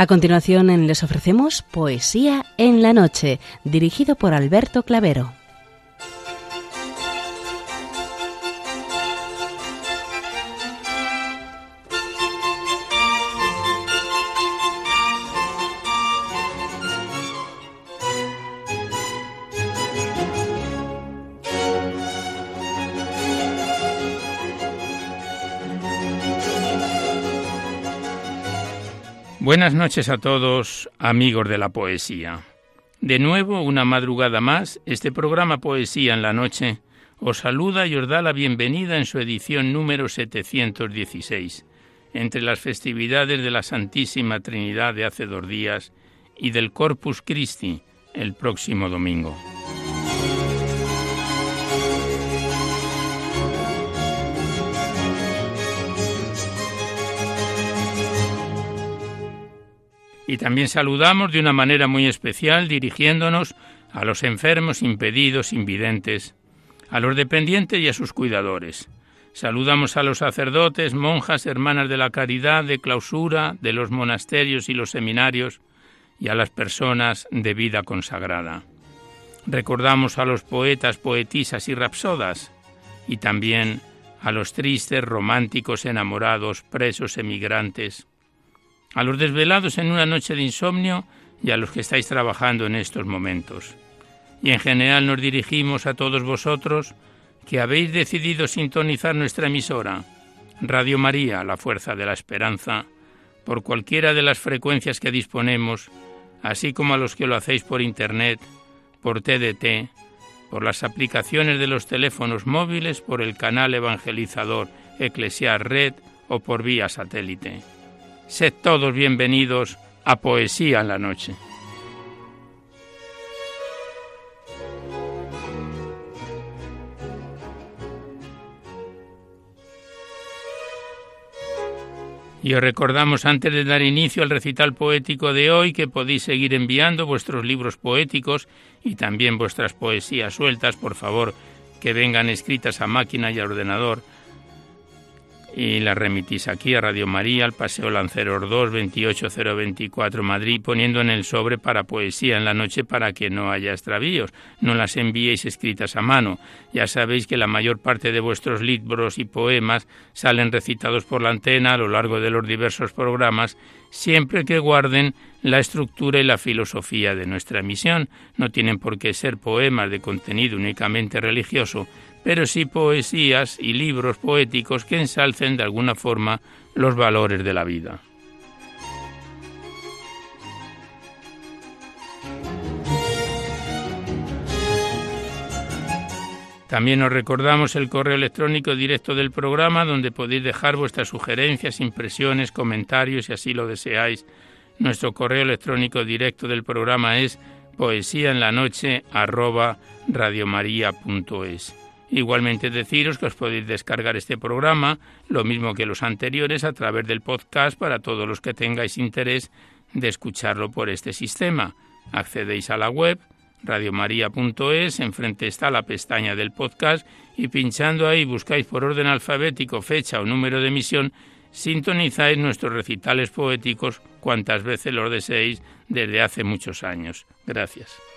A continuación les ofrecemos Poesía en la Noche, dirigido por Alberto Clavero. Buenas noches a todos, amigos de la poesía. De nuevo, una madrugada más, este programa Poesía en la Noche os saluda y os da la bienvenida en su edición número 716, entre las festividades de la Santísima Trinidad de hace dos días y del Corpus Christi el próximo domingo. Y también saludamos de una manera muy especial dirigiéndonos a los enfermos, impedidos, invidentes, a los dependientes y a sus cuidadores. Saludamos a los sacerdotes, monjas, hermanas de la caridad, de clausura, de los monasterios y los seminarios, y a las personas de vida consagrada. Recordamos a los poetas, poetisas y rapsodas, y también a los tristes, románticos, enamorados, presos, emigrantes, a los desvelados en una noche de insomnio y a los que estáis trabajando en estos momentos. Y en general nos dirigimos a todos vosotros que habéis decidido sintonizar nuestra emisora, Radio María, la Fuerza de la Esperanza, por cualquiera de las frecuencias que disponemos, así como a los que lo hacéis por Internet, por TDT, por las aplicaciones de los teléfonos móviles, por el canal evangelizador Eclesiar Red o por vía satélite. Sed todos bienvenidos a Poesía en la Noche. Y os recordamos antes de dar inicio al recital poético de hoy que podéis seguir enviando vuestros libros poéticos y también vuestras poesías sueltas, por favor, que vengan escritas a máquina y a ordenador y la remitís aquí a Radio María, al Paseo Lanceros 2, 28024 Madrid, poniendo en el sobre para poesía en la noche para que no haya extravíos. No las enviéis escritas a mano. Ya sabéis que la mayor parte de vuestros libros y poemas salen recitados por la antena a lo largo de los diversos programas, siempre que guarden la estructura y la filosofía de nuestra misión. No tienen por qué ser poemas de contenido únicamente religioso, pero sí poesías y libros poéticos que ensalcen de alguna forma los valores de la vida. También os recordamos el correo electrónico directo del programa donde podéis dejar vuestras sugerencias, impresiones, comentarios si así lo deseáis. Nuestro correo electrónico directo del programa es poesía en la noche Igualmente deciros que os podéis descargar este programa, lo mismo que los anteriores, a través del podcast para todos los que tengáis interés de escucharlo por este sistema. Accedéis a la web radiomaria.es, enfrente está la pestaña del podcast y pinchando ahí buscáis por orden alfabético fecha o número de emisión, sintonizáis nuestros recitales poéticos cuantas veces los deseéis desde hace muchos años. Gracias.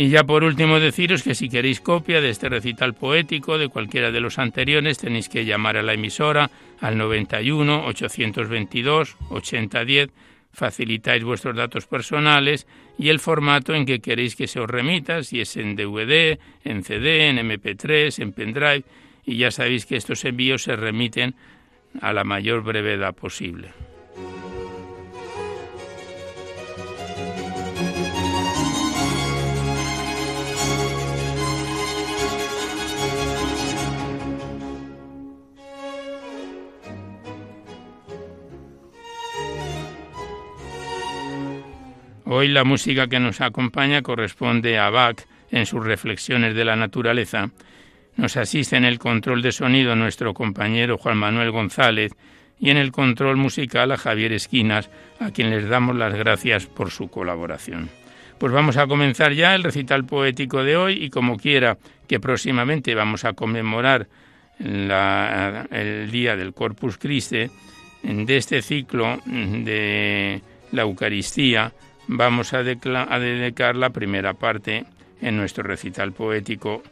Y ya por último deciros que si queréis copia de este recital poético de cualquiera de los anteriores tenéis que llamar a la emisora al 91 822 8010 facilitáis vuestros datos personales y el formato en que queréis que se os remita, si es en DVD, en CD, en MP3, en pendrive, y ya sabéis que estos envíos se remiten a la mayor brevedad posible. Hoy la música que nos acompaña corresponde a Bach en sus reflexiones de la naturaleza. Nos asiste en el control de sonido nuestro compañero Juan Manuel González y en el control musical a Javier Esquinas, a quien les damos las gracias por su colaboración. Pues vamos a comenzar ya el recital poético de hoy y como quiera que próximamente vamos a conmemorar el día del Corpus Christi, de este ciclo de la Eucaristía vamos a, dedicar la primera parte en nuestro recital poético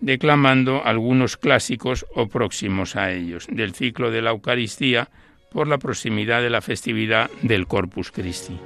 declamando algunos clásicos o próximos a ellos del ciclo de la Eucaristía por la proximidad de la festividad del Corpus Christi.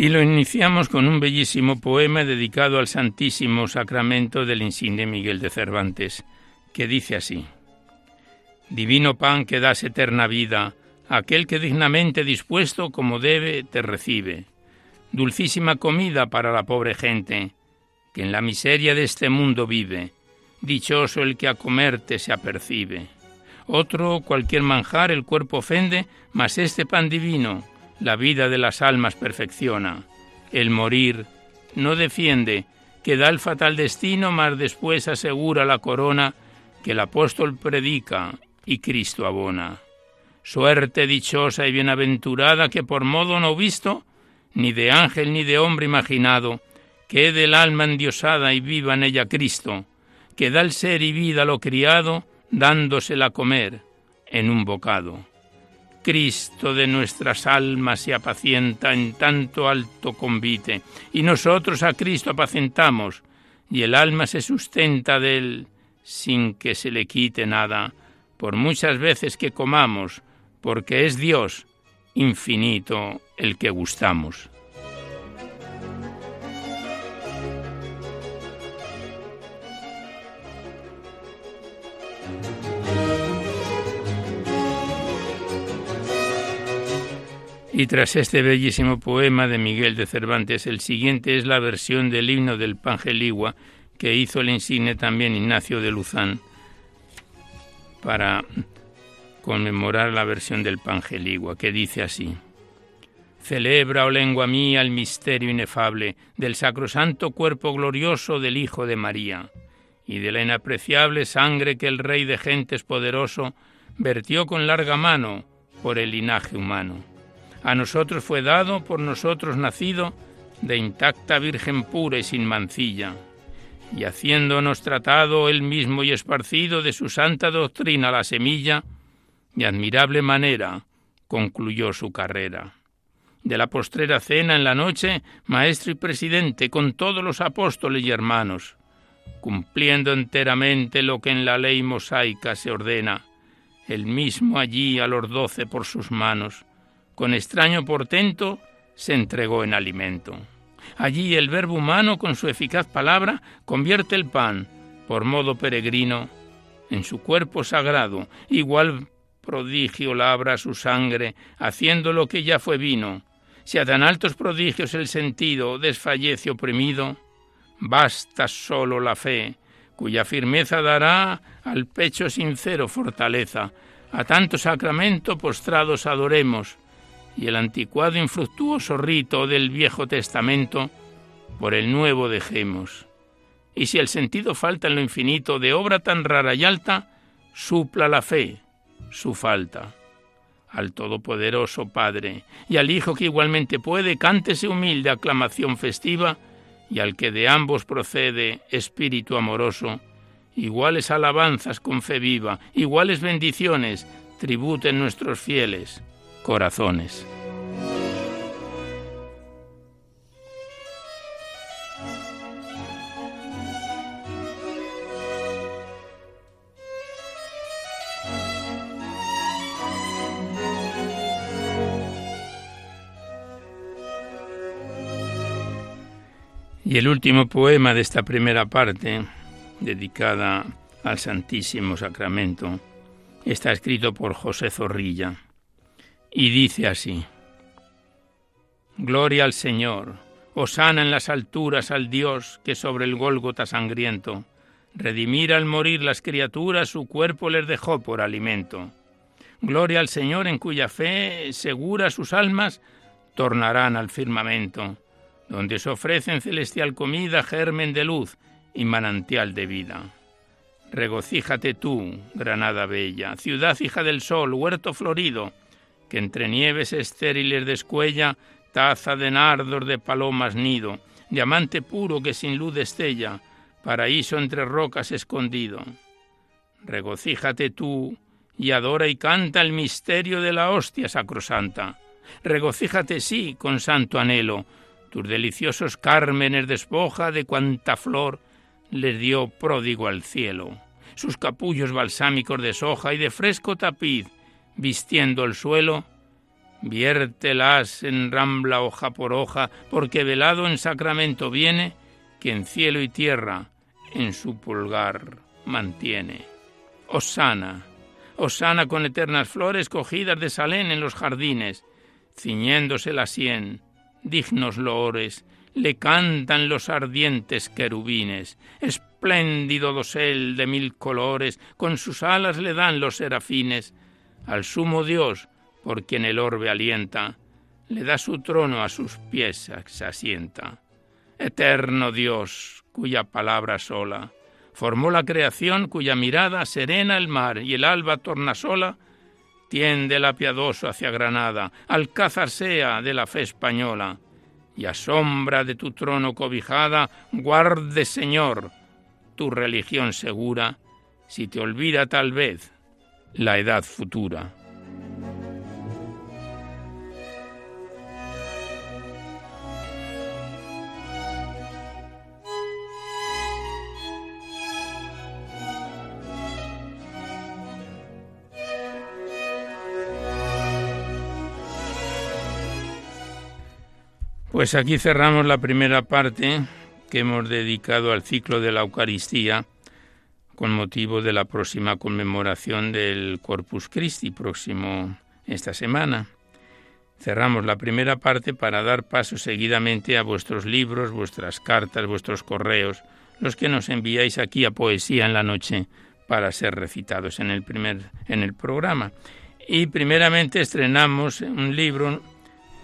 Y lo iniciamos con un bellísimo poema dedicado al Santísimo Sacramento del insigne Miguel de Cervantes, que dice así: Divino pan que das eterna vida, aquel que dignamente dispuesto como debe te recibe. Dulcísima comida para la pobre gente, que en la miseria de este mundo vive. Dichoso el que a comerte se apercibe. Otro, cualquier manjar, el cuerpo ofende, mas este pan divino, la vida de las almas perfecciona. El morir no defiende, que da el fatal destino, mas después asegura la corona que el apóstol predica y Cristo abona. Suerte dichosa y bienaventurada que por modo no visto, ni de ángel ni de hombre imaginado, quede el alma endiosada y viva en ella Cristo, que da el ser y vida a lo criado, dándosela a comer en un bocado. Cristo de nuestras almas se apacienta en tanto alto convite, y nosotros a Cristo apacentamos, y el alma se sustenta de él sin que se le quite nada, por muchas veces que comamos, porque es Dios infinito el que gustamos. Y tras este bellísimo poema de Miguel de Cervantes, el siguiente es la versión del himno del Pangeligua que hizo el insigne también Ignacio de Luzán para conmemorar la versión del Pangeligua, que dice así: Celebra, oh lengua mía, el misterio inefable del sacrosanto cuerpo glorioso del Hijo de María y de la inapreciable sangre que el Rey de gentes poderoso vertió con larga mano por el linaje humano a nosotros fue dado, por nosotros nacido, de intacta Virgen pura y sin mancilla, y haciéndonos tratado él mismo y esparcido de su santa doctrina la semilla, de admirable manera concluyó su carrera. De la postrera cena en la noche, maestro y presidente con todos los apóstoles y hermanos, cumpliendo enteramente lo que en la ley mosaica se ordena, el mismo allí a los doce por sus manos, con extraño portento, se entregó en alimento. Allí el verbo humano, con su eficaz palabra, convierte el pan, por modo peregrino, en su cuerpo sagrado, igual prodigio labra su sangre, haciendo lo que ya fue vino. Si a tan altos prodigios el sentido desfallece oprimido, basta solo la fe, cuya firmeza dará al pecho sincero fortaleza. A tanto sacramento postrados adoremos, y el anticuado infructuoso rito del Viejo Testamento por el nuevo dejemos. Y si el sentido falta en lo infinito de obra tan rara y alta, supla la fe su falta. Al Todopoderoso Padre y al Hijo que igualmente puede, cántese humilde aclamación festiva, y al que de ambos procede espíritu amoroso, iguales alabanzas con fe viva, iguales bendiciones tributen nuestros fieles corazones. Y el último poema de esta primera parte, dedicada al Santísimo Sacramento, está escrito por José Zorrilla y dice así, Gloria al Señor, osana en las alturas al Dios que sobre el Gólgota sangriento, redimir al morir las criaturas su cuerpo les dejó por alimento. Gloria al Señor en cuya fe segura sus almas tornarán al firmamento, donde se ofrecen celestial comida, germen de luz y manantial de vida. Regocíjate tú, Granada bella, ciudad hija del sol, huerto florido, que entre nieves estériles descuella taza de nardos de palomas nido, diamante puro que sin luz destella, paraíso entre rocas escondido. Regocíjate tú y adora y canta el misterio de la hostia sacrosanta. Regocíjate sí con santo anhelo, tus deliciosos cármenes despoja de cuanta flor les dio pródigo al cielo. Sus capullos balsámicos de soja y de fresco tapiz, vistiendo el suelo, viértelas en rambla hoja por hoja, porque velado en sacramento viene, que en cielo y tierra en su pulgar mantiene. Osana, Osana con eternas flores cogidas de Salén en los jardines, ciñéndose la sien, dignos loores, le cantan los ardientes querubines, espléndido dosel de mil colores, con sus alas le dan los serafines, al sumo Dios, por quien el orbe alienta, le da su trono a sus pies se asienta. Eterno Dios, cuya palabra sola formó la creación, cuya mirada serena el mar y el alba tornasola, tiende la piadoso hacia Granada, alcázar sea de la fe española, y a sombra de tu trono cobijada, guarde, Señor, tu religión segura, si te olvida tal vez la edad futura. Pues aquí cerramos la primera parte que hemos dedicado al ciclo de la Eucaristía con motivo de la próxima conmemoración del Corpus Christi próximo esta semana. Cerramos la primera parte para dar paso seguidamente a vuestros libros, vuestras cartas, vuestros correos, los que nos enviáis aquí a Poesía en la Noche para ser recitados en el primer en el programa. Y primeramente estrenamos un libro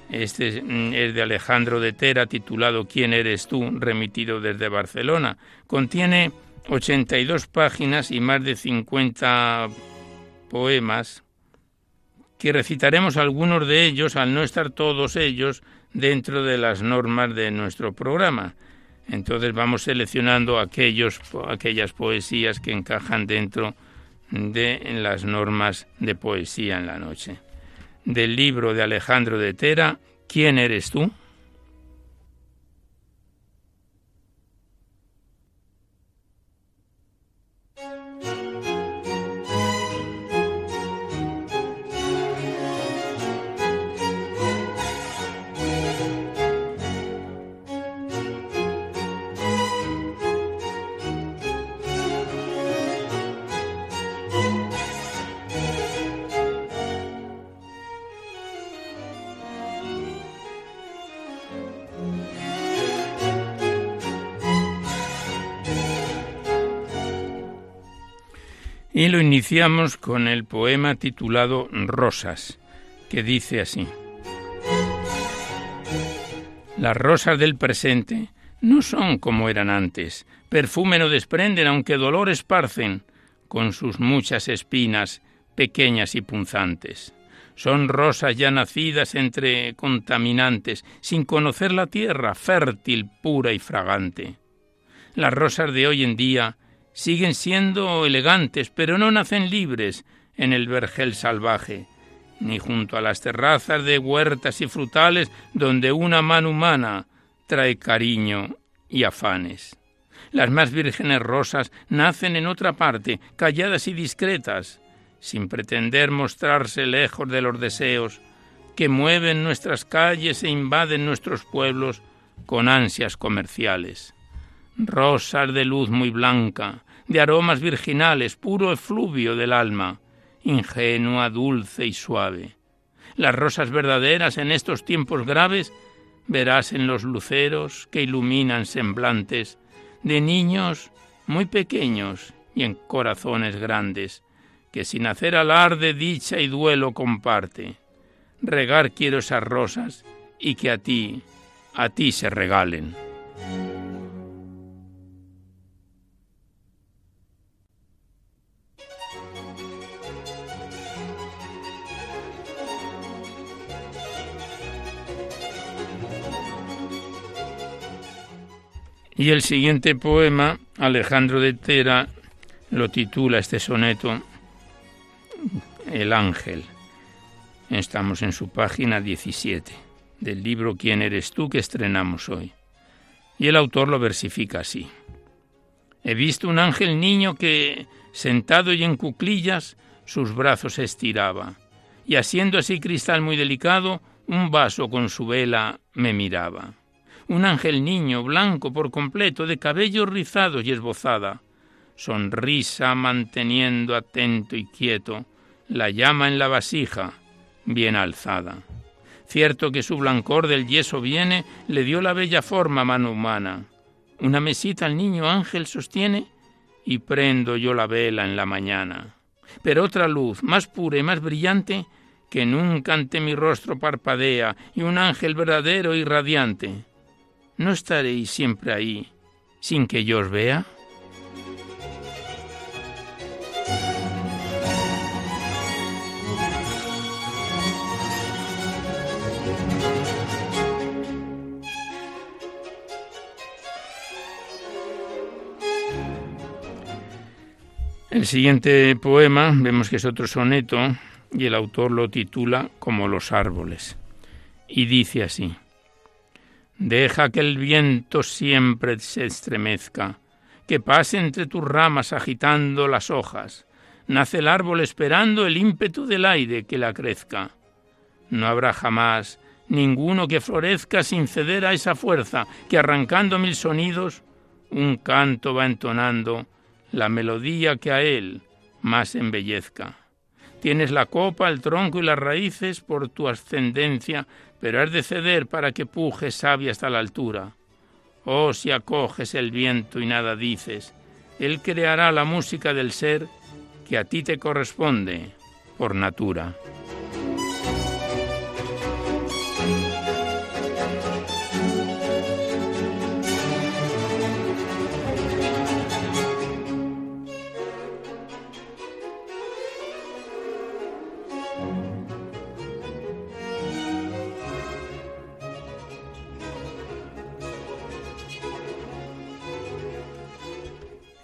este mm, es de Alejandro de Tera, titulado ¿Quién eres tú?, remitido desde Barcelona. Contiene 82 páginas y más de 50 poemas, que recitaremos algunos de ellos, al no estar todos ellos dentro de las normas de nuestro programa. Entonces vamos seleccionando aquellos, aquellas poesías que encajan dentro de las normas de poesía en la noche del libro de Alejandro de Tera, ¿Quién eres tú? Y lo iniciamos con el poema titulado Rosas, que dice así. Las rosas del presente no son como eran antes, perfume no desprenden aunque dolor esparcen, con sus muchas espinas pequeñas y punzantes. Son rosas ya nacidas entre contaminantes, sin conocer la tierra, fértil, pura y fragante. Las rosas de hoy en día siguen siendo elegantes, pero no nacen libres en el vergel salvaje, ni junto a las terrazas de huertas y frutales donde una mano humana trae cariño y afanes. Las más vírgenes rosas nacen en otra parte, calladas y discretas, sin pretender mostrarse lejos de los deseos que mueven nuestras calles e invaden nuestros pueblos con ansias comerciales. Rosas de luz muy blanca, de aromas virginales, puro efluvio del alma, ingenua, dulce y suave. Las rosas verdaderas en estos tiempos graves verás en los luceros que iluminan semblantes de niños muy pequeños y en corazones grandes, que sin hacer alarde dicha y duelo comparte. Regar quiero esas rosas y que a ti, a ti se regalen. Y el siguiente poema, Alejandro de Tera lo titula este soneto El Ángel. Estamos en su página 17 del libro ¿Quién eres tú? que estrenamos hoy. Y el autor lo versifica así. He visto un ángel niño que, sentado y en cuclillas, sus brazos estiraba, y haciendo así cristal muy delicado, un vaso con su vela me miraba un ángel niño, blanco por completo, de cabellos rizados y esbozada, sonrisa manteniendo atento y quieto la llama en la vasija, bien alzada. Cierto que su blancor del yeso viene, le dio la bella forma mano humana. Una mesita al niño ángel sostiene y prendo yo la vela en la mañana. Pero otra luz, más pura y más brillante, que nunca ante mi rostro parpadea, y un ángel verdadero y radiante. ¿No estaréis siempre ahí sin que yo os vea? El siguiente poema vemos que es otro soneto y el autor lo titula como los árboles y dice así. Deja que el viento siempre se estremezca, que pase entre tus ramas agitando las hojas. Nace el árbol esperando el ímpetu del aire que la crezca. No habrá jamás ninguno que florezca sin ceder a esa fuerza que arrancando mil sonidos, un canto va entonando la melodía que a él más embellezca. Tienes la copa, el tronco y las raíces por tu ascendencia pero has de ceder para que pujes sabia hasta la altura. Oh, si acoges el viento y nada dices, Él creará la música del ser que a ti te corresponde por natura.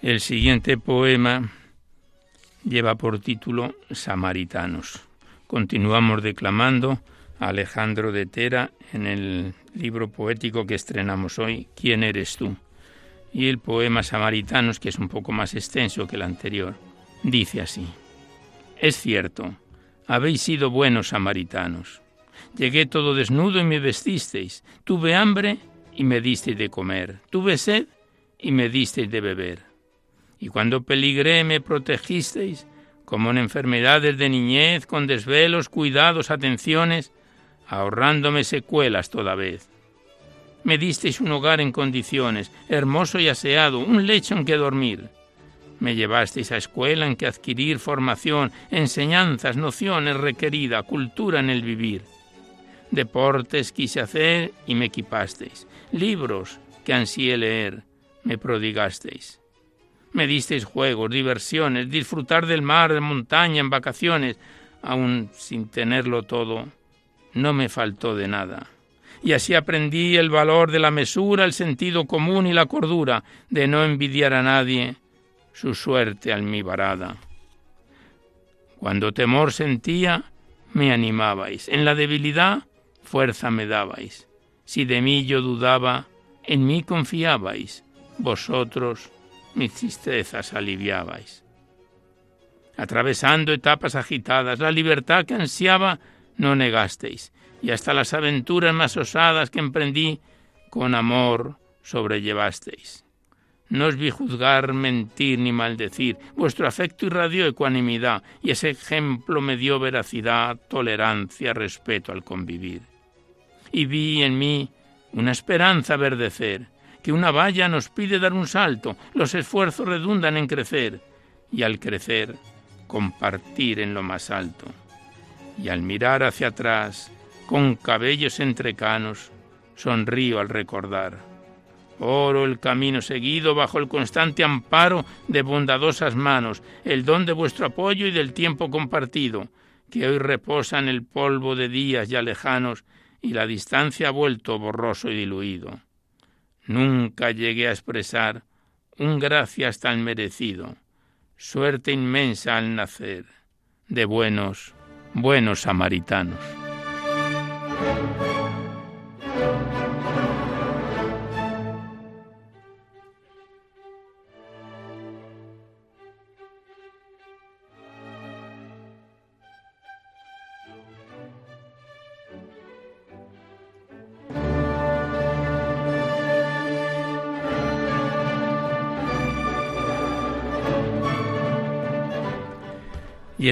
El siguiente poema lleva por título Samaritanos. Continuamos declamando a Alejandro de Tera en el libro poético que estrenamos hoy, ¿Quién eres tú? Y el poema Samaritanos, que es un poco más extenso que el anterior, dice así. Es cierto, habéis sido buenos samaritanos. Llegué todo desnudo y me vestisteis. Tuve hambre y me disteis de comer. Tuve sed y me disteis de beber y cuando peligré me protegisteis, como en enfermedades de niñez, con desvelos, cuidados, atenciones, ahorrándome secuelas toda vez. Me disteis un hogar en condiciones, hermoso y aseado, un lecho en que dormir. Me llevasteis a escuela en que adquirir formación, enseñanzas, nociones requerida, cultura en el vivir. Deportes quise hacer y me equipasteis. Libros que ansié leer, me prodigasteis. Me disteis juegos, diversiones, disfrutar del mar, de montaña, en vacaciones, aun sin tenerlo todo. No me faltó de nada. Y así aprendí el valor de la mesura, el sentido común y la cordura, de no envidiar a nadie su suerte almibarada. Cuando temor sentía, me animabais. En la debilidad, fuerza me dabais. Si de mí yo dudaba, en mí confiabais. Vosotros mis tristezas aliviabais. Atravesando etapas agitadas, la libertad que ansiaba no negasteis, y hasta las aventuras más osadas que emprendí, con amor sobrellevasteis. No os vi juzgar, mentir ni maldecir. Vuestro afecto irradió ecuanimidad y ese ejemplo me dio veracidad, tolerancia, respeto al convivir. Y vi en mí una esperanza verdecer, que una valla nos pide dar un salto, los esfuerzos redundan en crecer, y al crecer, compartir en lo más alto. Y al mirar hacia atrás, con cabellos entrecanos, sonrío al recordar. Oro el camino seguido bajo el constante amparo de bondadosas manos, el don de vuestro apoyo y del tiempo compartido, que hoy reposa en el polvo de días ya lejanos y la distancia ha vuelto borroso y diluido. Nunca llegué a expresar un gracias tan merecido, suerte inmensa al nacer de buenos, buenos samaritanos.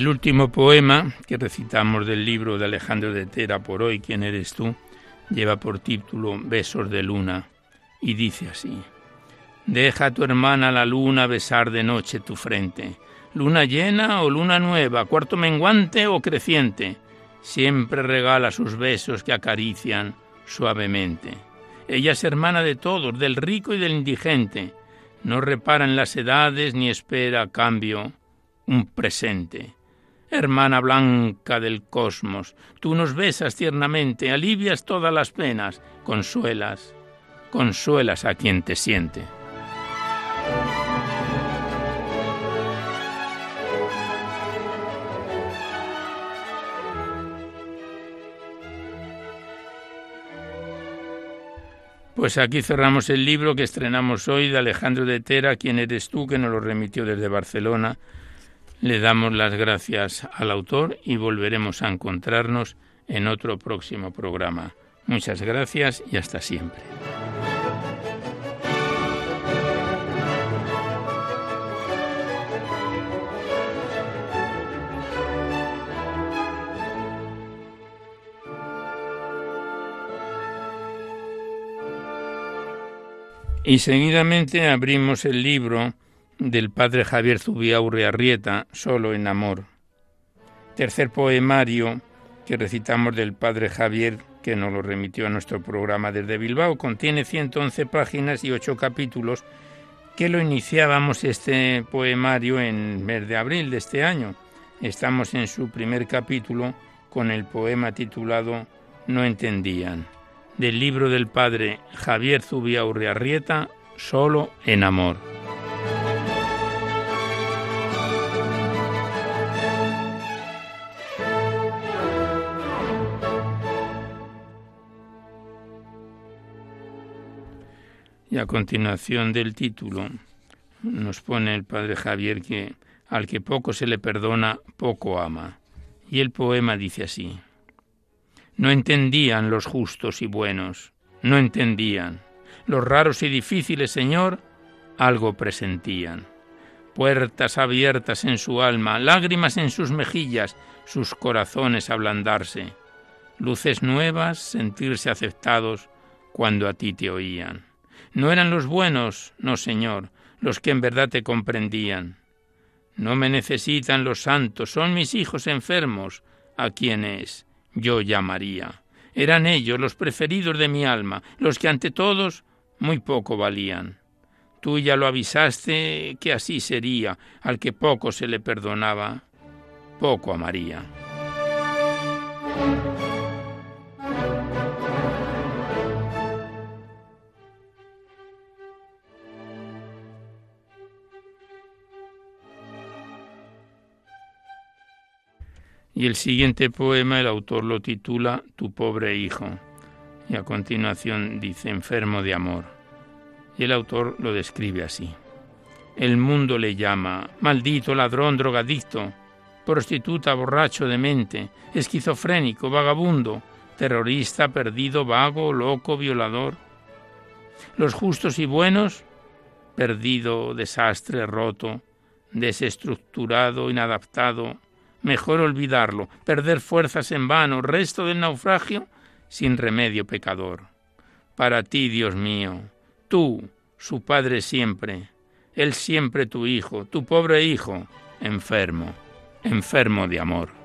El último poema que recitamos del libro de Alejandro de Tera por hoy, ¿Quién eres tú? lleva por título Besos de Luna y dice así. Deja a tu hermana la luna besar de noche tu frente, luna llena o luna nueva, cuarto menguante o creciente, siempre regala sus besos que acarician suavemente. Ella es hermana de todos, del rico y del indigente, no repara en las edades ni espera a cambio un presente Hermana blanca del cosmos, tú nos besas tiernamente, alivias todas las penas, consuelas, consuelas a quien te siente. Pues aquí cerramos el libro que estrenamos hoy de Alejandro de Tera, quien eres tú, que nos lo remitió desde Barcelona le damos las gracias al autor y volveremos a encontrarnos en otro próximo programa. Muchas gracias y hasta siempre. Y seguidamente abrimos el libro del padre Javier Zubiaurre Arrieta, Solo en Amor. Tercer poemario que recitamos del padre Javier, que nos lo remitió a nuestro programa desde Bilbao, contiene 111 páginas y 8 capítulos, que lo iniciábamos este poemario en mes de abril de este año. Estamos en su primer capítulo con el poema titulado No entendían, del libro del padre Javier Zubiaurre Arrieta, Solo en Amor. Y a continuación del título nos pone el padre Javier que al que poco se le perdona, poco ama. Y el poema dice así. No entendían los justos y buenos, no entendían. Los raros y difíciles, Señor, algo presentían. Puertas abiertas en su alma, lágrimas en sus mejillas, sus corazones ablandarse. Luces nuevas, sentirse aceptados cuando a ti te oían. No eran los buenos, no, Señor, los que en verdad te comprendían. No me necesitan los santos, son mis hijos enfermos, a quienes yo llamaría. Eran ellos los preferidos de mi alma, los que ante todos muy poco valían. Tú ya lo avisaste que así sería, al que poco se le perdonaba, poco amaría. Y el siguiente poema el autor lo titula Tu pobre hijo. Y a continuación dice Enfermo de amor. Y el autor lo describe así. El mundo le llama maldito, ladrón, drogadicto, prostituta, borracho, demente, esquizofrénico, vagabundo, terrorista, perdido, vago, loco, violador. Los justos y buenos, perdido, desastre, roto, desestructurado, inadaptado, Mejor olvidarlo, perder fuerzas en vano, resto del naufragio, sin remedio pecador. Para ti, Dios mío, tú, su Padre siempre, Él siempre tu Hijo, tu pobre Hijo, enfermo, enfermo de amor.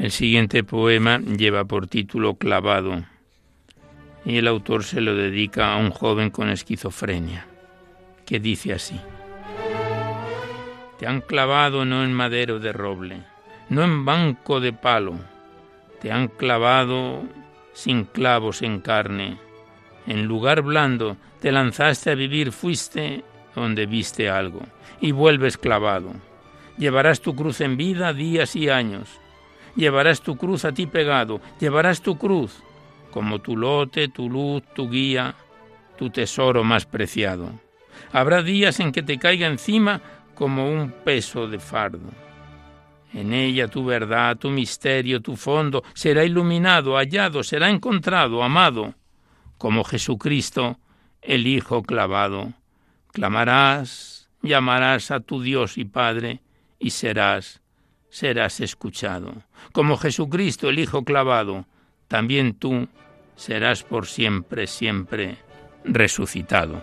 El siguiente poema lleva por título Clavado y el autor se lo dedica a un joven con esquizofrenia, que dice así. Te han clavado no en madero de roble, no en banco de palo, te han clavado sin clavos en carne. En lugar blando te lanzaste a vivir, fuiste donde viste algo, y vuelves clavado. Llevarás tu cruz en vida días y años, llevarás tu cruz a ti pegado, llevarás tu cruz como tu lote, tu luz, tu guía, tu tesoro más preciado. Habrá días en que te caiga encima como un peso de fardo. En ella tu verdad, tu misterio, tu fondo será iluminado, hallado, será encontrado, amado, como Jesucristo, el Hijo clavado. Clamarás, llamarás a tu Dios y Padre, y serás serás escuchado. Como Jesucristo el Hijo clavado, también tú serás por siempre, siempre resucitado.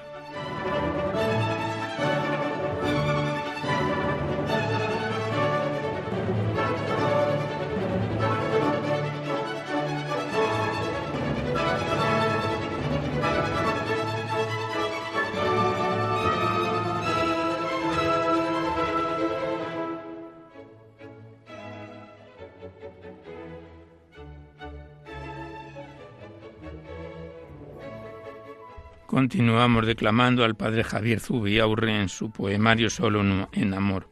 Continuamos declamando al padre Javier Zubiaurre en su poemario Solo en Amor.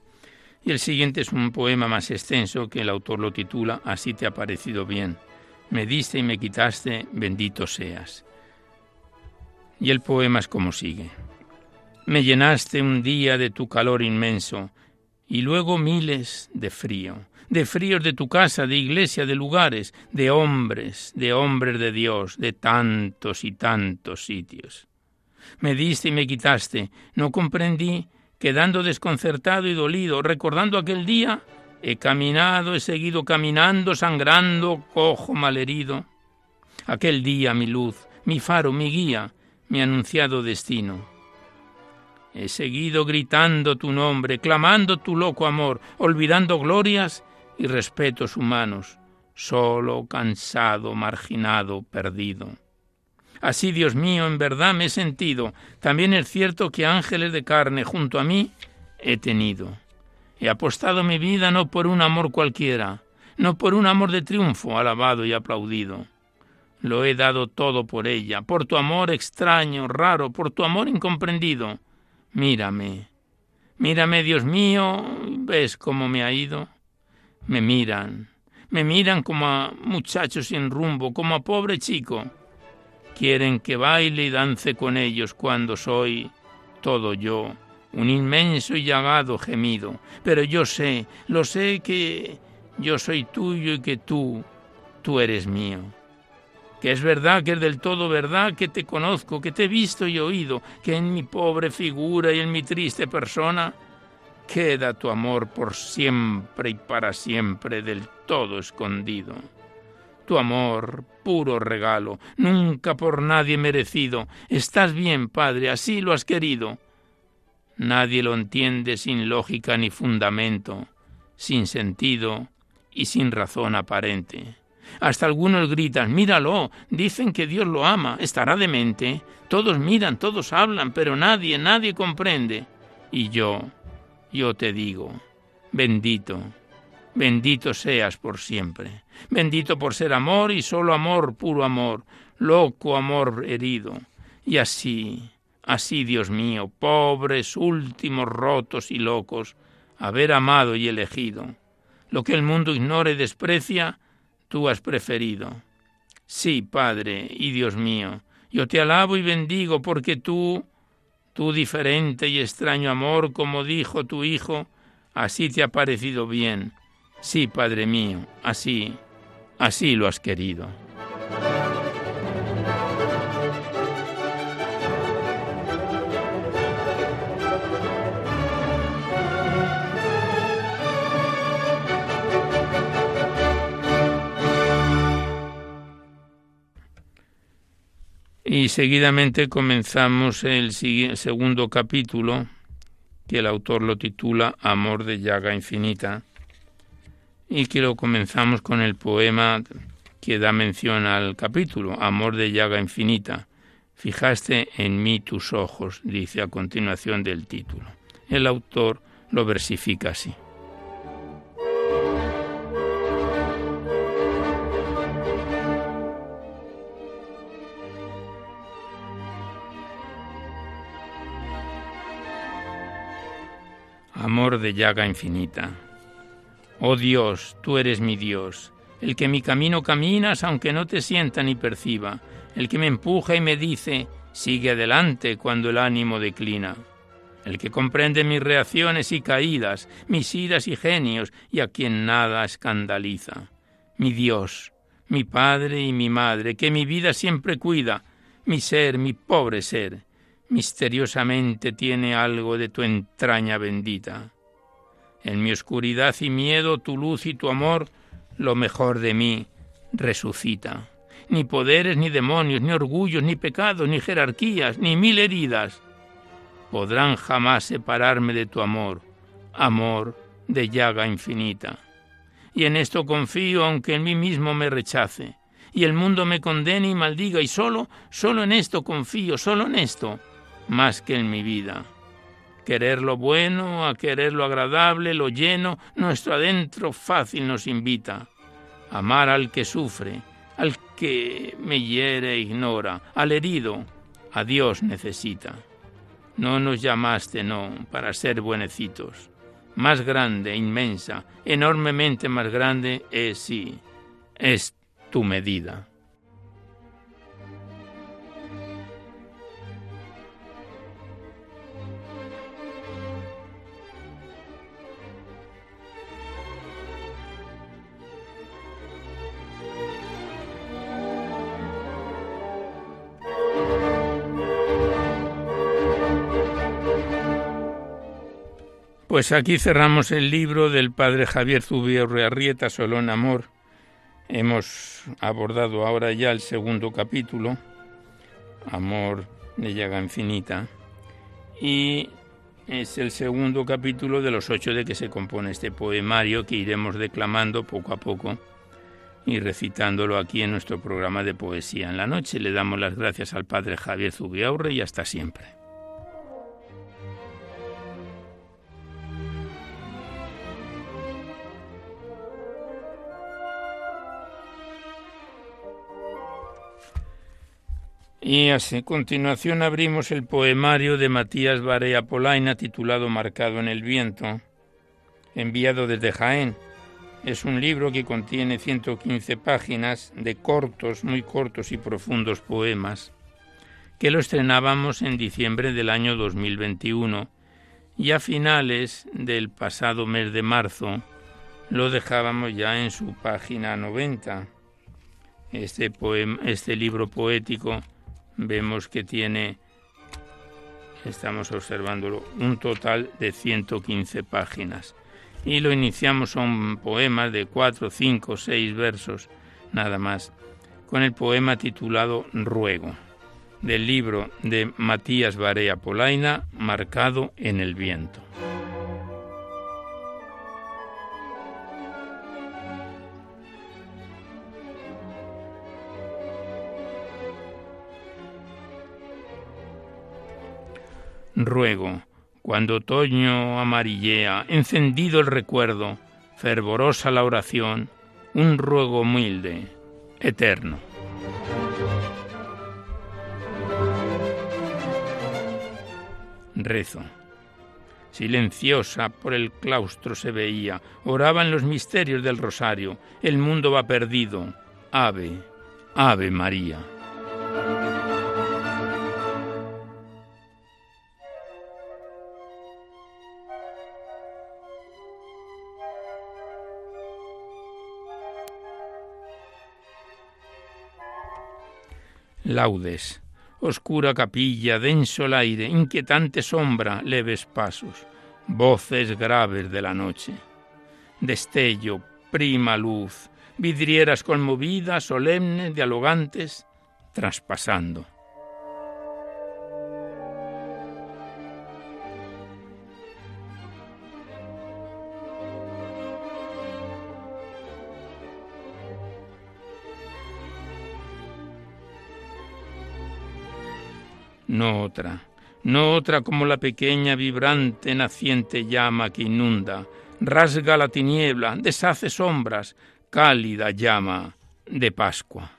Y el siguiente es un poema más extenso que el autor lo titula Así te ha parecido bien. Me diste y me quitaste, bendito seas. Y el poema es como sigue. Me llenaste un día de tu calor inmenso y luego miles de frío, de fríos de tu casa, de iglesia, de lugares, de hombres, de hombres de Dios, de tantos y tantos sitios me diste y me quitaste. No comprendí, quedando desconcertado y dolido, recordando aquel día, he caminado, he seguido caminando, sangrando, cojo, malherido. Aquel día mi luz, mi faro, mi guía, mi anunciado destino. He seguido gritando tu nombre, clamando tu loco amor, olvidando glorias y respetos humanos, solo, cansado, marginado, perdido. Así, Dios mío, en verdad me he sentido. También es cierto que ángeles de carne junto a mí he tenido. He apostado mi vida no por un amor cualquiera, no por un amor de triunfo alabado y aplaudido. Lo he dado todo por ella, por tu amor extraño, raro, por tu amor incomprendido. Mírame, mírame, Dios mío, ¿ves cómo me ha ido? Me miran, me miran como a muchacho sin rumbo, como a pobre chico Quieren que baile y dance con ellos cuando soy todo yo, un inmenso y llagado gemido. Pero yo sé, lo sé que yo soy tuyo y que tú, tú eres mío. Que es verdad, que es del todo verdad, que te conozco, que te he visto y oído, que en mi pobre figura y en mi triste persona queda tu amor por siempre y para siempre del todo escondido tu amor, puro regalo, nunca por nadie merecido. Estás bien, Padre, así lo has querido. Nadie lo entiende sin lógica ni fundamento, sin sentido y sin razón aparente. Hasta algunos gritan, míralo, dicen que Dios lo ama, estará demente. Todos miran, todos hablan, pero nadie, nadie comprende. Y yo, yo te digo, bendito, bendito seas por siempre. Bendito por ser amor y solo amor, puro amor, loco amor herido. Y así, así, Dios mío, pobres, últimos, rotos y locos, haber amado y elegido. Lo que el mundo ignora y desprecia, tú has preferido. Sí, Padre y Dios mío, yo te alabo y bendigo porque tú, tu diferente y extraño amor, como dijo tu Hijo, así te ha parecido bien Sí, Padre mío, así, así lo has querido. Y seguidamente comenzamos el segundo capítulo, que el autor lo titula Amor de llaga infinita y que lo comenzamos con el poema que da mención al capítulo, Amor de llaga infinita. Fijaste en mí tus ojos, dice a continuación del título. El autor lo versifica así. Amor de llaga infinita. Oh Dios, tú eres mi Dios, el que mi camino caminas aunque no te sienta ni perciba, el que me empuja y me dice, sigue adelante cuando el ánimo declina, el que comprende mis reacciones y caídas, mis iras y genios, y a quien nada escandaliza. Mi Dios, mi Padre y mi Madre, que mi vida siempre cuida, mi ser, mi pobre ser, misteriosamente tiene algo de tu entraña bendita. En mi oscuridad y miedo, tu luz y tu amor, lo mejor de mí, resucita. Ni poderes, ni demonios, ni orgullos, ni pecados, ni jerarquías, ni mil heridas podrán jamás separarme de tu amor, amor de llaga infinita. Y en esto confío, aunque en mí mismo me rechace, y el mundo me condene y maldiga, y solo, solo en esto confío, solo en esto, más que en mi vida. Querer lo bueno, a querer lo agradable, lo lleno, nuestro adentro fácil nos invita. Amar al que sufre, al que me hiere e ignora, al herido, a Dios necesita. No nos llamaste, no, para ser buenecitos. Más grande, inmensa, enormemente más grande es sí, es tu medida. Pues aquí cerramos el libro del padre Javier Zubier Arrieta, solo en amor. Hemos abordado ahora ya el segundo capítulo, Amor de llaga infinita, y es el segundo capítulo de los ocho de que se compone este poemario que iremos declamando poco a poco y recitándolo aquí en nuestro programa de poesía en la noche. Le damos las gracias al padre Javier Zubiaurre y hasta siempre. Y a continuación abrimos el poemario de Matías Barea Polaina titulado Marcado en el viento, enviado desde Jaén. Es un libro que contiene 115 páginas de cortos, muy cortos y profundos poemas, que lo estrenábamos en diciembre del año 2021 y a finales del pasado mes de marzo lo dejábamos ya en su página 90. Este, poema, este libro poético vemos que tiene, estamos observándolo, un total de 115 páginas. Y lo iniciamos son poemas de cuatro, cinco, seis versos, nada más, con el poema titulado Ruego, del libro de Matías Barea Polaina, Marcado en el viento. Ruego, cuando otoño amarillea, encendido el recuerdo, fervorosa la oración, un ruego humilde, eterno. Rezo. Silenciosa por el claustro se veía, oraban los misterios del rosario, el mundo va perdido. Ave, Ave María. Laudes. Oscura capilla, denso el aire, inquietante sombra, leves pasos, voces graves de la noche. Destello, prima luz, vidrieras conmovidas, solemnes, dialogantes, traspasando. No otra, no otra como la pequeña vibrante naciente llama que inunda, rasga la tiniebla, deshace sombras, cálida llama de Pascua.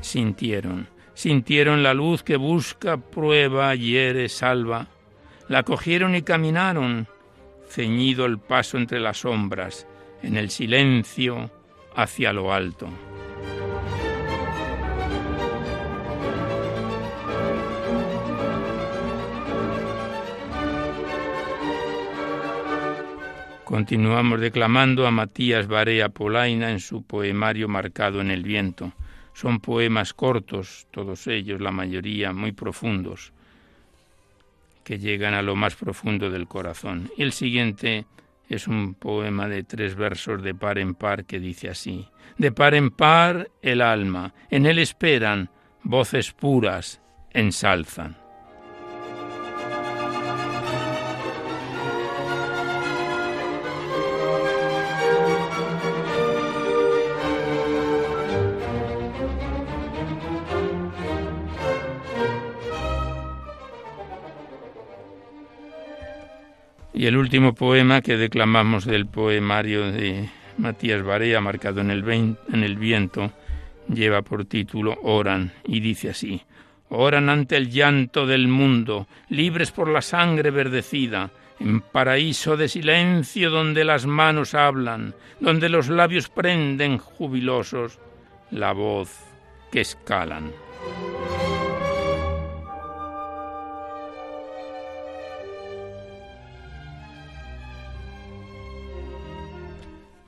Sintieron, sintieron la luz que busca, prueba, hiere, salva. La cogieron y caminaron, ceñido el paso entre las sombras, en el silencio hacia lo alto. Continuamos declamando a Matías Barea Polaina en su poemario Marcado en el viento. Son poemas cortos, todos ellos, la mayoría muy profundos, que llegan a lo más profundo del corazón. El siguiente es un poema de tres versos de par en par que dice así. De par en par el alma, en él esperan, voces puras ensalzan. Y el último poema que declamamos del poemario de Matías Barea, marcado en el, en el viento, lleva por título Oran y dice así, Oran ante el llanto del mundo, libres por la sangre verdecida, en paraíso de silencio donde las manos hablan, donde los labios prenden jubilosos la voz que escalan.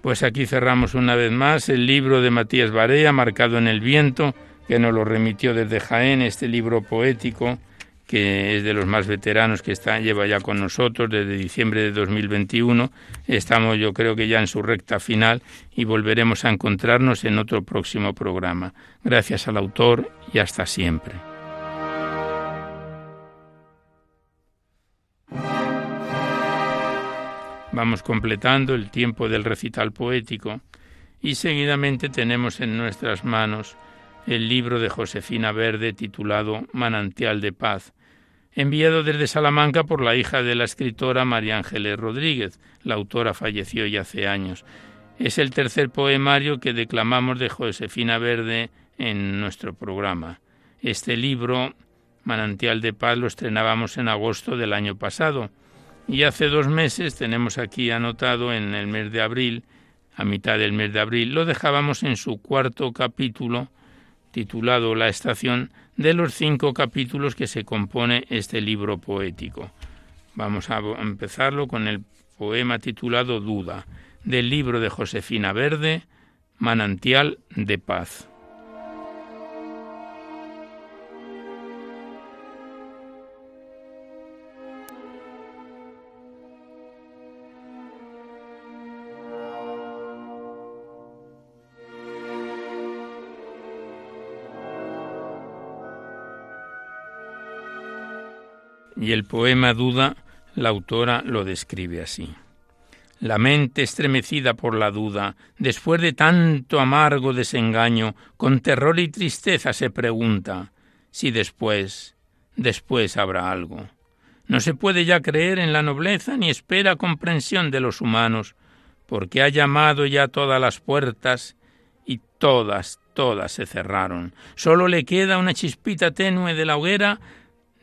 Pues aquí cerramos una vez más el libro de Matías Barea, marcado en el viento, que nos lo remitió desde Jaén, este libro poético que es de los más veteranos que está, lleva ya con nosotros desde diciembre de 2021. Estamos yo creo que ya en su recta final y volveremos a encontrarnos en otro próximo programa. Gracias al autor y hasta siempre. Vamos completando el tiempo del recital poético y seguidamente tenemos en nuestras manos el libro de Josefina Verde titulado Manantial de Paz, enviado desde Salamanca por la hija de la escritora María Ángeles Rodríguez. La autora falleció ya hace años. Es el tercer poemario que declamamos de Josefina Verde en nuestro programa. Este libro, Manantial de Paz, lo estrenábamos en agosto del año pasado y hace dos meses tenemos aquí anotado en el mes de abril, a mitad del mes de abril, lo dejábamos en su cuarto capítulo, titulado La estación, de los cinco capítulos que se compone este libro poético. Vamos a empezarlo con el poema titulado Duda, del libro de Josefina Verde, Manantial de Paz. Y el poema Duda, la autora lo describe así. La mente estremecida por la duda, después de tanto amargo desengaño, con terror y tristeza se pregunta si después, después habrá algo. No se puede ya creer en la nobleza ni espera comprensión de los humanos, porque ha llamado ya todas las puertas y todas, todas se cerraron. Solo le queda una chispita tenue de la hoguera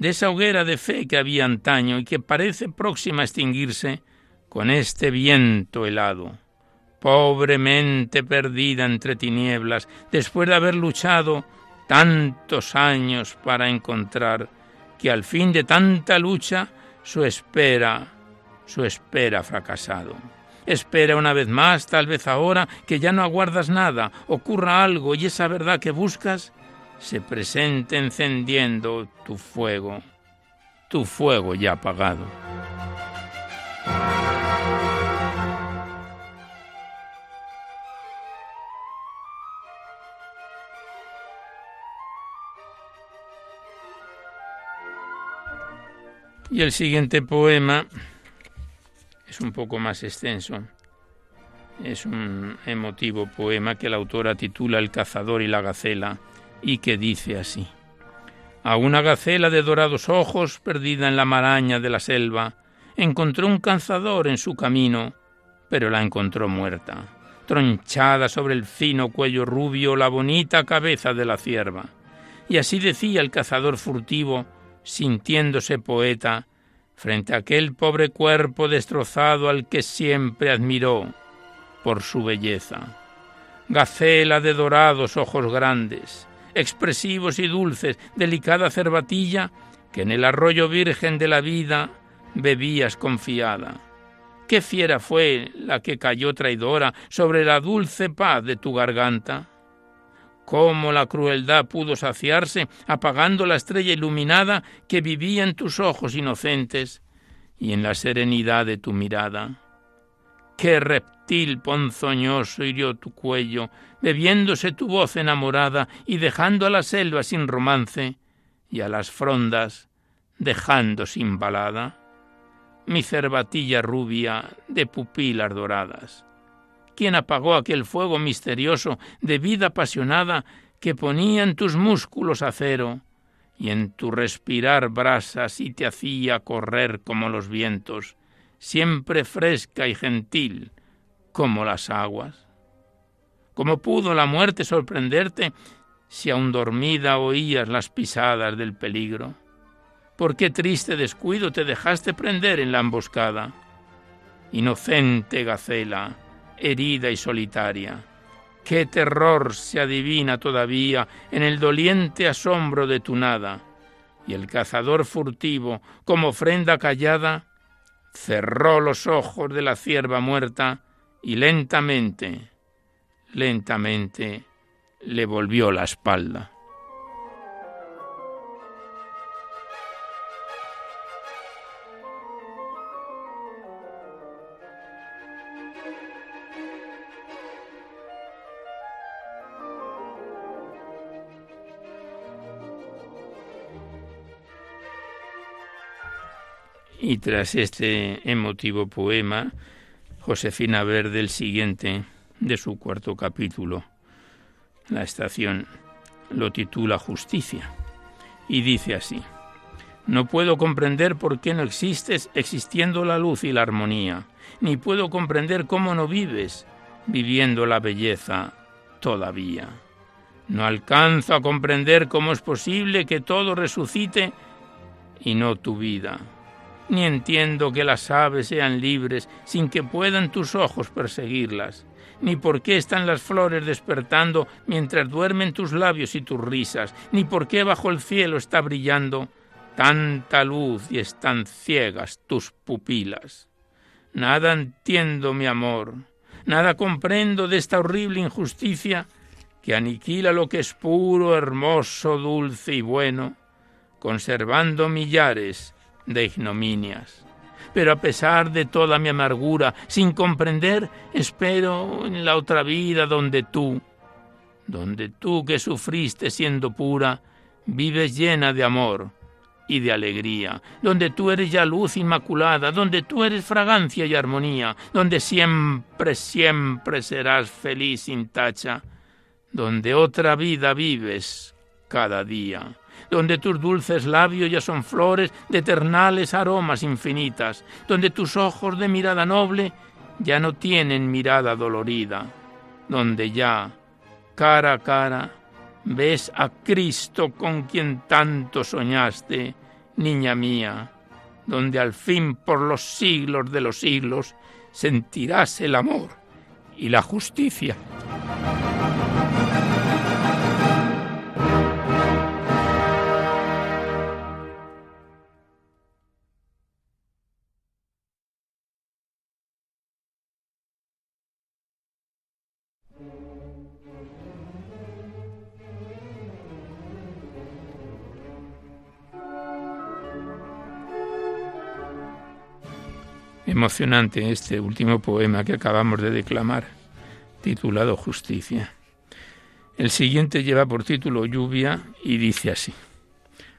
de esa hoguera de fe que había antaño y que parece próxima a extinguirse con este viento helado. Pobremente perdida entre tinieblas, después de haber luchado tantos años para encontrar que al fin de tanta lucha su espera, su espera fracasado. Espera una vez más, tal vez ahora, que ya no aguardas nada, ocurra algo y esa verdad que buscas se presente encendiendo tu fuego, tu fuego ya apagado. Y el siguiente poema es un poco más extenso. Es un emotivo poema que la autora titula El cazador y la gacela y que dice así. A una gacela de dorados ojos, perdida en la maraña de la selva, encontró un cazador en su camino, pero la encontró muerta, tronchada sobre el fino cuello rubio la bonita cabeza de la cierva. Y así decía el cazador furtivo, sintiéndose poeta, frente a aquel pobre cuerpo destrozado al que siempre admiró por su belleza. Gacela de dorados ojos grandes, expresivos y dulces, delicada cervatilla, que en el arroyo virgen de la vida bebías confiada. ¿Qué fiera fue la que cayó traidora sobre la dulce paz de tu garganta? cómo la crueldad pudo saciarse apagando la estrella iluminada que vivía en tus ojos inocentes y en la serenidad de tu mirada. Qué reptil ponzoñoso hirió tu cuello, bebiéndose tu voz enamorada y dejando a la selva sin romance y a las frondas dejando sin balada. Mi cervatilla rubia de pupilas doradas ¿Quién apagó aquel fuego misterioso de vida apasionada que ponía en tus músculos acero y en tu respirar brasas y te hacía correr como los vientos, siempre fresca y gentil como las aguas? ¿Cómo pudo la muerte sorprenderte si aún dormida oías las pisadas del peligro? ¿Por qué triste descuido te dejaste prender en la emboscada? Inocente gacela, herida y solitaria. Qué terror se adivina todavía en el doliente asombro de tu nada. Y el cazador furtivo, como ofrenda callada, cerró los ojos de la cierva muerta y lentamente, lentamente le volvió la espalda. Y tras este emotivo poema, Josefina Verde, el siguiente de su cuarto capítulo, la estación, lo titula Justicia y dice así, No puedo comprender por qué no existes existiendo la luz y la armonía, ni puedo comprender cómo no vives viviendo la belleza todavía. No alcanzo a comprender cómo es posible que todo resucite y no tu vida ni entiendo que las aves sean libres sin que puedan tus ojos perseguirlas, ni por qué están las flores despertando mientras duermen tus labios y tus risas, ni por qué bajo el cielo está brillando tanta luz y están ciegas tus pupilas. Nada entiendo, mi amor, nada comprendo de esta horrible injusticia que aniquila lo que es puro, hermoso, dulce y bueno, conservando millares de ignominias. Pero a pesar de toda mi amargura, sin comprender, espero en la otra vida donde tú, donde tú que sufriste siendo pura, vives llena de amor y de alegría, donde tú eres ya luz inmaculada, donde tú eres fragancia y armonía, donde siempre, siempre serás feliz sin tacha, donde otra vida vives cada día donde tus dulces labios ya son flores de eternales aromas infinitas, donde tus ojos de mirada noble ya no tienen mirada dolorida, donde ya, cara a cara, ves a Cristo con quien tanto soñaste, niña mía, donde al fin por los siglos de los siglos sentirás el amor y la justicia. Emocionante este último poema que acabamos de declamar, titulado Justicia. El siguiente lleva por título Lluvia y dice así.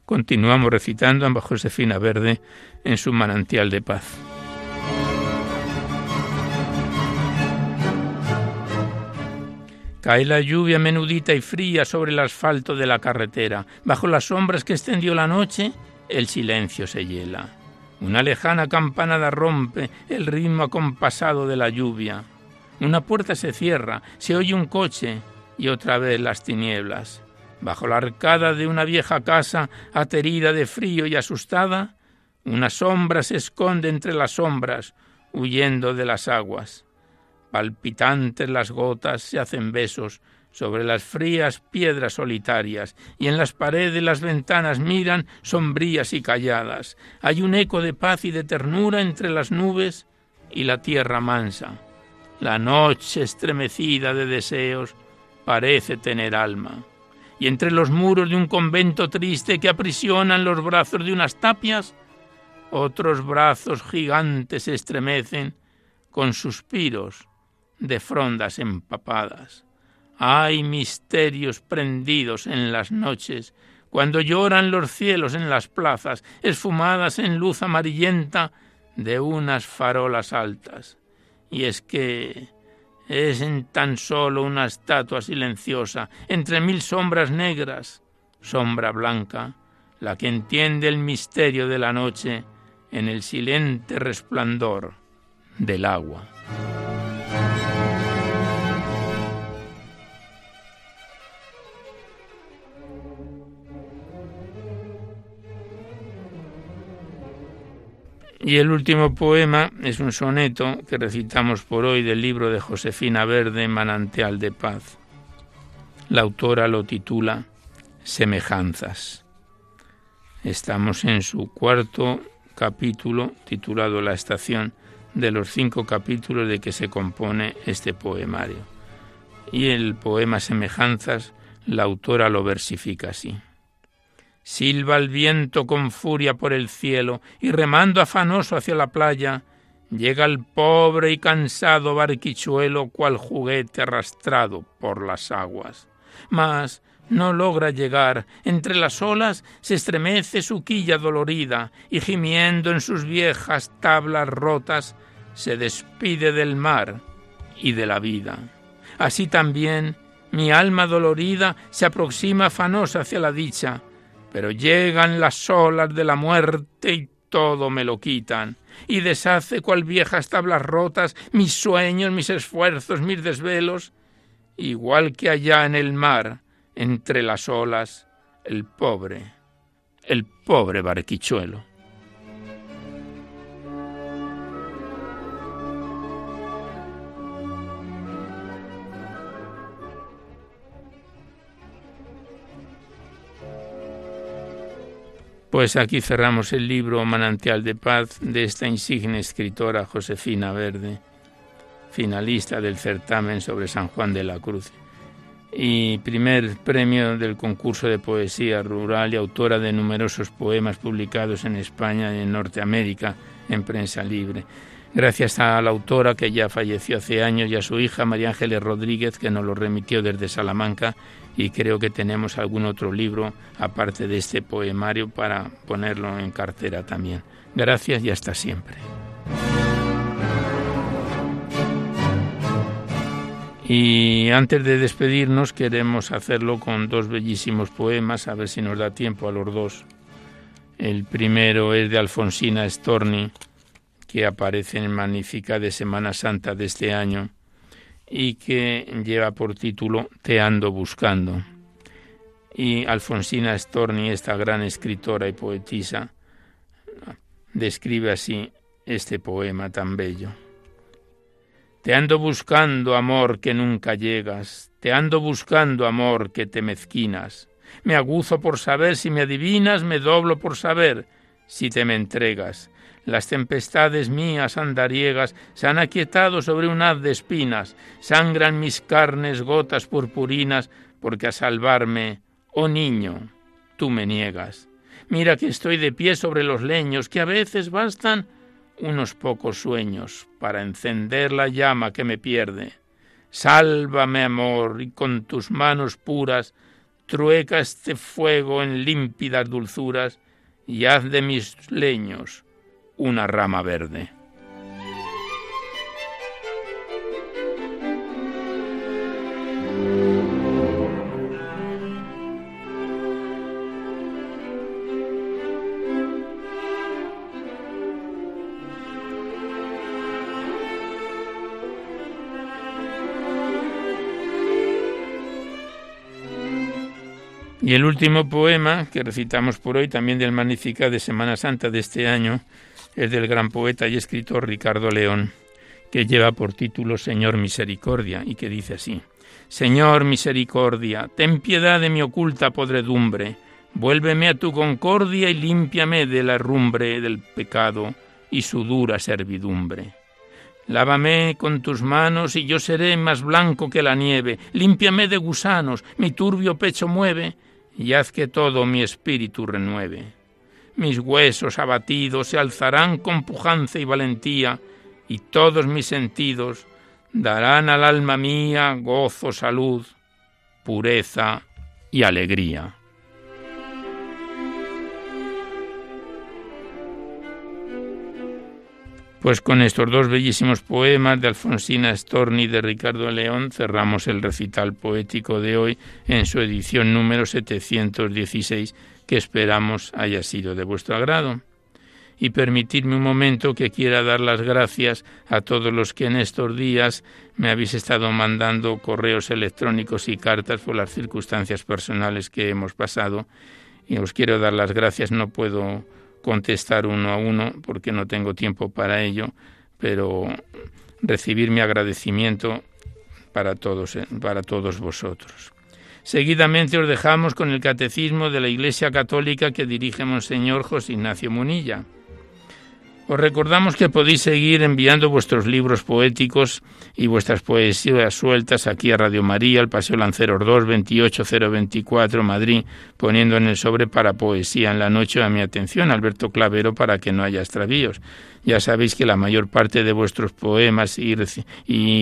continuamos recitando a Josefina Verde en su manantial de paz. Cae la lluvia menudita y fría sobre el asfalto de la carretera. Bajo las sombras que extendió la noche, el silencio se hiela. Una lejana campanada rompe el ritmo acompasado de la lluvia. Una puerta se cierra, se oye un coche y otra vez las tinieblas. Bajo la arcada de una vieja casa, aterida de frío y asustada, una sombra se esconde entre las sombras, huyendo de las aguas. Palpitantes las gotas se hacen besos sobre las frías piedras solitarias, y en las paredes las ventanas miran sombrías y calladas. Hay un eco de paz y de ternura entre las nubes y la tierra mansa. La noche estremecida de deseos parece tener alma y entre los muros de un convento triste que aprisionan los brazos de unas tapias, otros brazos gigantes se estremecen con suspiros de frondas empapadas. Hay misterios prendidos en las noches, cuando lloran los cielos en las plazas, esfumadas en luz amarillenta de unas farolas altas. Y es que es en tan solo una estatua silenciosa, entre mil sombras negras, sombra blanca, la que entiende el misterio de la noche en el silente resplandor del agua. Y el último poema es un soneto que recitamos por hoy del libro de Josefina Verde, Manantial de Paz. La autora lo titula Semejanzas. Estamos en su cuarto capítulo, titulado La estación, de los cinco capítulos de que se compone este poemario. Y el poema Semejanzas, la autora lo versifica así. Silba el viento con furia por el cielo y remando afanoso hacia la playa, llega el pobre y cansado barquichuelo cual juguete arrastrado por las aguas. Mas no logra llegar, entre las olas se estremece su quilla dolorida y gimiendo en sus viejas tablas rotas se despide del mar y de la vida. Así también mi alma dolorida se aproxima afanosa hacia la dicha, pero llegan las olas de la muerte y todo me lo quitan, y deshace cual viejas tablas rotas mis sueños, mis esfuerzos, mis desvelos, igual que allá en el mar, entre las olas, el pobre, el pobre barquichuelo. Pues aquí cerramos el libro Manantial de Paz de esta insigne escritora Josefina Verde, finalista del certamen sobre San Juan de la Cruz y primer premio del concurso de poesía rural y autora de numerosos poemas publicados en España y en Norteamérica en prensa libre. Gracias a la autora que ya falleció hace años y a su hija María Ángeles Rodríguez que nos lo remitió desde Salamanca y creo que tenemos algún otro libro aparte de este poemario para ponerlo en cartera también. Gracias y hasta siempre. Y antes de despedirnos queremos hacerlo con dos bellísimos poemas, a ver si nos da tiempo a los dos. El primero es de Alfonsina Storni, que aparece en Magnífica de Semana Santa de este año y que lleva por título Te ando buscando. Y Alfonsina Storni, esta gran escritora y poetisa, describe así este poema tan bello. Te ando buscando, amor, que nunca llegas, te ando buscando, amor, que te mezquinas. Me aguzo por saber si me adivinas, me doblo por saber si te me entregas. Las tempestades mías andariegas se han aquietado sobre un haz de espinas, sangran mis carnes gotas purpurinas, porque a salvarme, oh niño, tú me niegas. Mira que estoy de pie sobre los leños, que a veces bastan unos pocos sueños para encender la llama que me pierde. Sálvame, amor, y con tus manos puras trueca este fuego en límpidas dulzuras y haz de mis leños una rama verde. Y el último poema que recitamos por hoy, también del Magnificat de Semana Santa de este año, es del gran poeta y escritor Ricardo León, que lleva por título Señor Misericordia y que dice así: Señor Misericordia, ten piedad de mi oculta podredumbre, vuélveme a tu concordia y límpiame de la rumbre del pecado y su dura servidumbre. Lávame con tus manos y yo seré más blanco que la nieve, límpiame de gusanos, mi turbio pecho mueve, y haz que todo mi espíritu renueve. Mis huesos abatidos se alzarán con pujanza y valentía, y todos mis sentidos darán al alma mía gozo, salud, pureza y alegría. Pues con estos dos bellísimos poemas de Alfonsina Storni y de Ricardo León cerramos el recital poético de hoy en su edición número 716 que esperamos haya sido de vuestro agrado. Y permitidme un momento que quiera dar las gracias a todos los que en estos días me habéis estado mandando correos electrónicos y cartas por las circunstancias personales que hemos pasado. Y os quiero dar las gracias, no puedo contestar uno a uno porque no tengo tiempo para ello, pero recibir mi agradecimiento para todos, eh, para todos vosotros. Seguidamente os dejamos con el catecismo de la Iglesia Católica que dirige Monseñor José Ignacio Munilla. Os recordamos que podéis seguir enviando vuestros libros poéticos y vuestras poesías sueltas aquí a Radio María, al Paseo Lanceros 2, 28024, Madrid, poniendo en el sobre para poesía en la noche a mi atención, Alberto Clavero, para que no haya extravíos. Ya sabéis que la mayor parte de vuestros poemas y,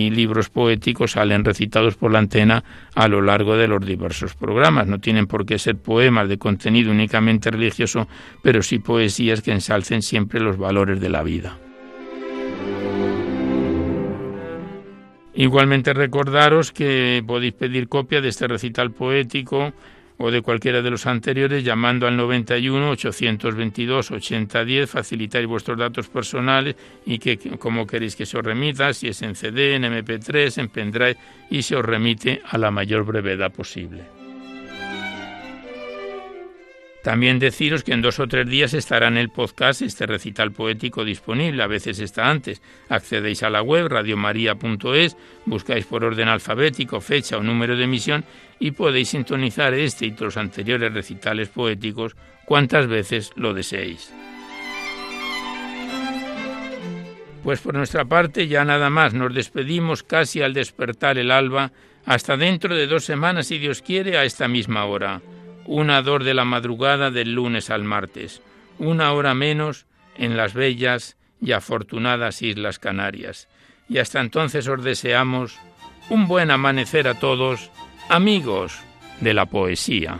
libros poéticos salen recitados por la antena a lo largo de los diversos programas. No tienen por qué ser poemas de contenido únicamente religioso, pero sí poesías que ensalcen siempre los valores de la vida. Igualmente recordaros que podéis pedir copia de este recital poético o de cualquiera de los anteriores llamando al 91 822 8010, facilitáis vuestros datos personales y que como queréis que se os remita, si es en CD, en MP3, en pendrive y se os remite a la mayor brevedad posible. También deciros que en dos o tres días estará en el podcast este recital poético disponible, a veces está antes. Accedéis a la web radiomaria.es, buscáis por orden alfabético, fecha o número de emisión y podéis sintonizar este y los anteriores recitales poéticos cuantas veces lo deseéis. Pues por nuestra parte ya nada más, nos despedimos casi al despertar el alba, hasta dentro de dos semanas si Dios quiere a esta misma hora una dor de la madrugada del lunes al martes, una hora menos en las bellas y afortunadas Islas Canarias. Y hasta entonces os deseamos un buen amanecer a todos, amigos de la poesía.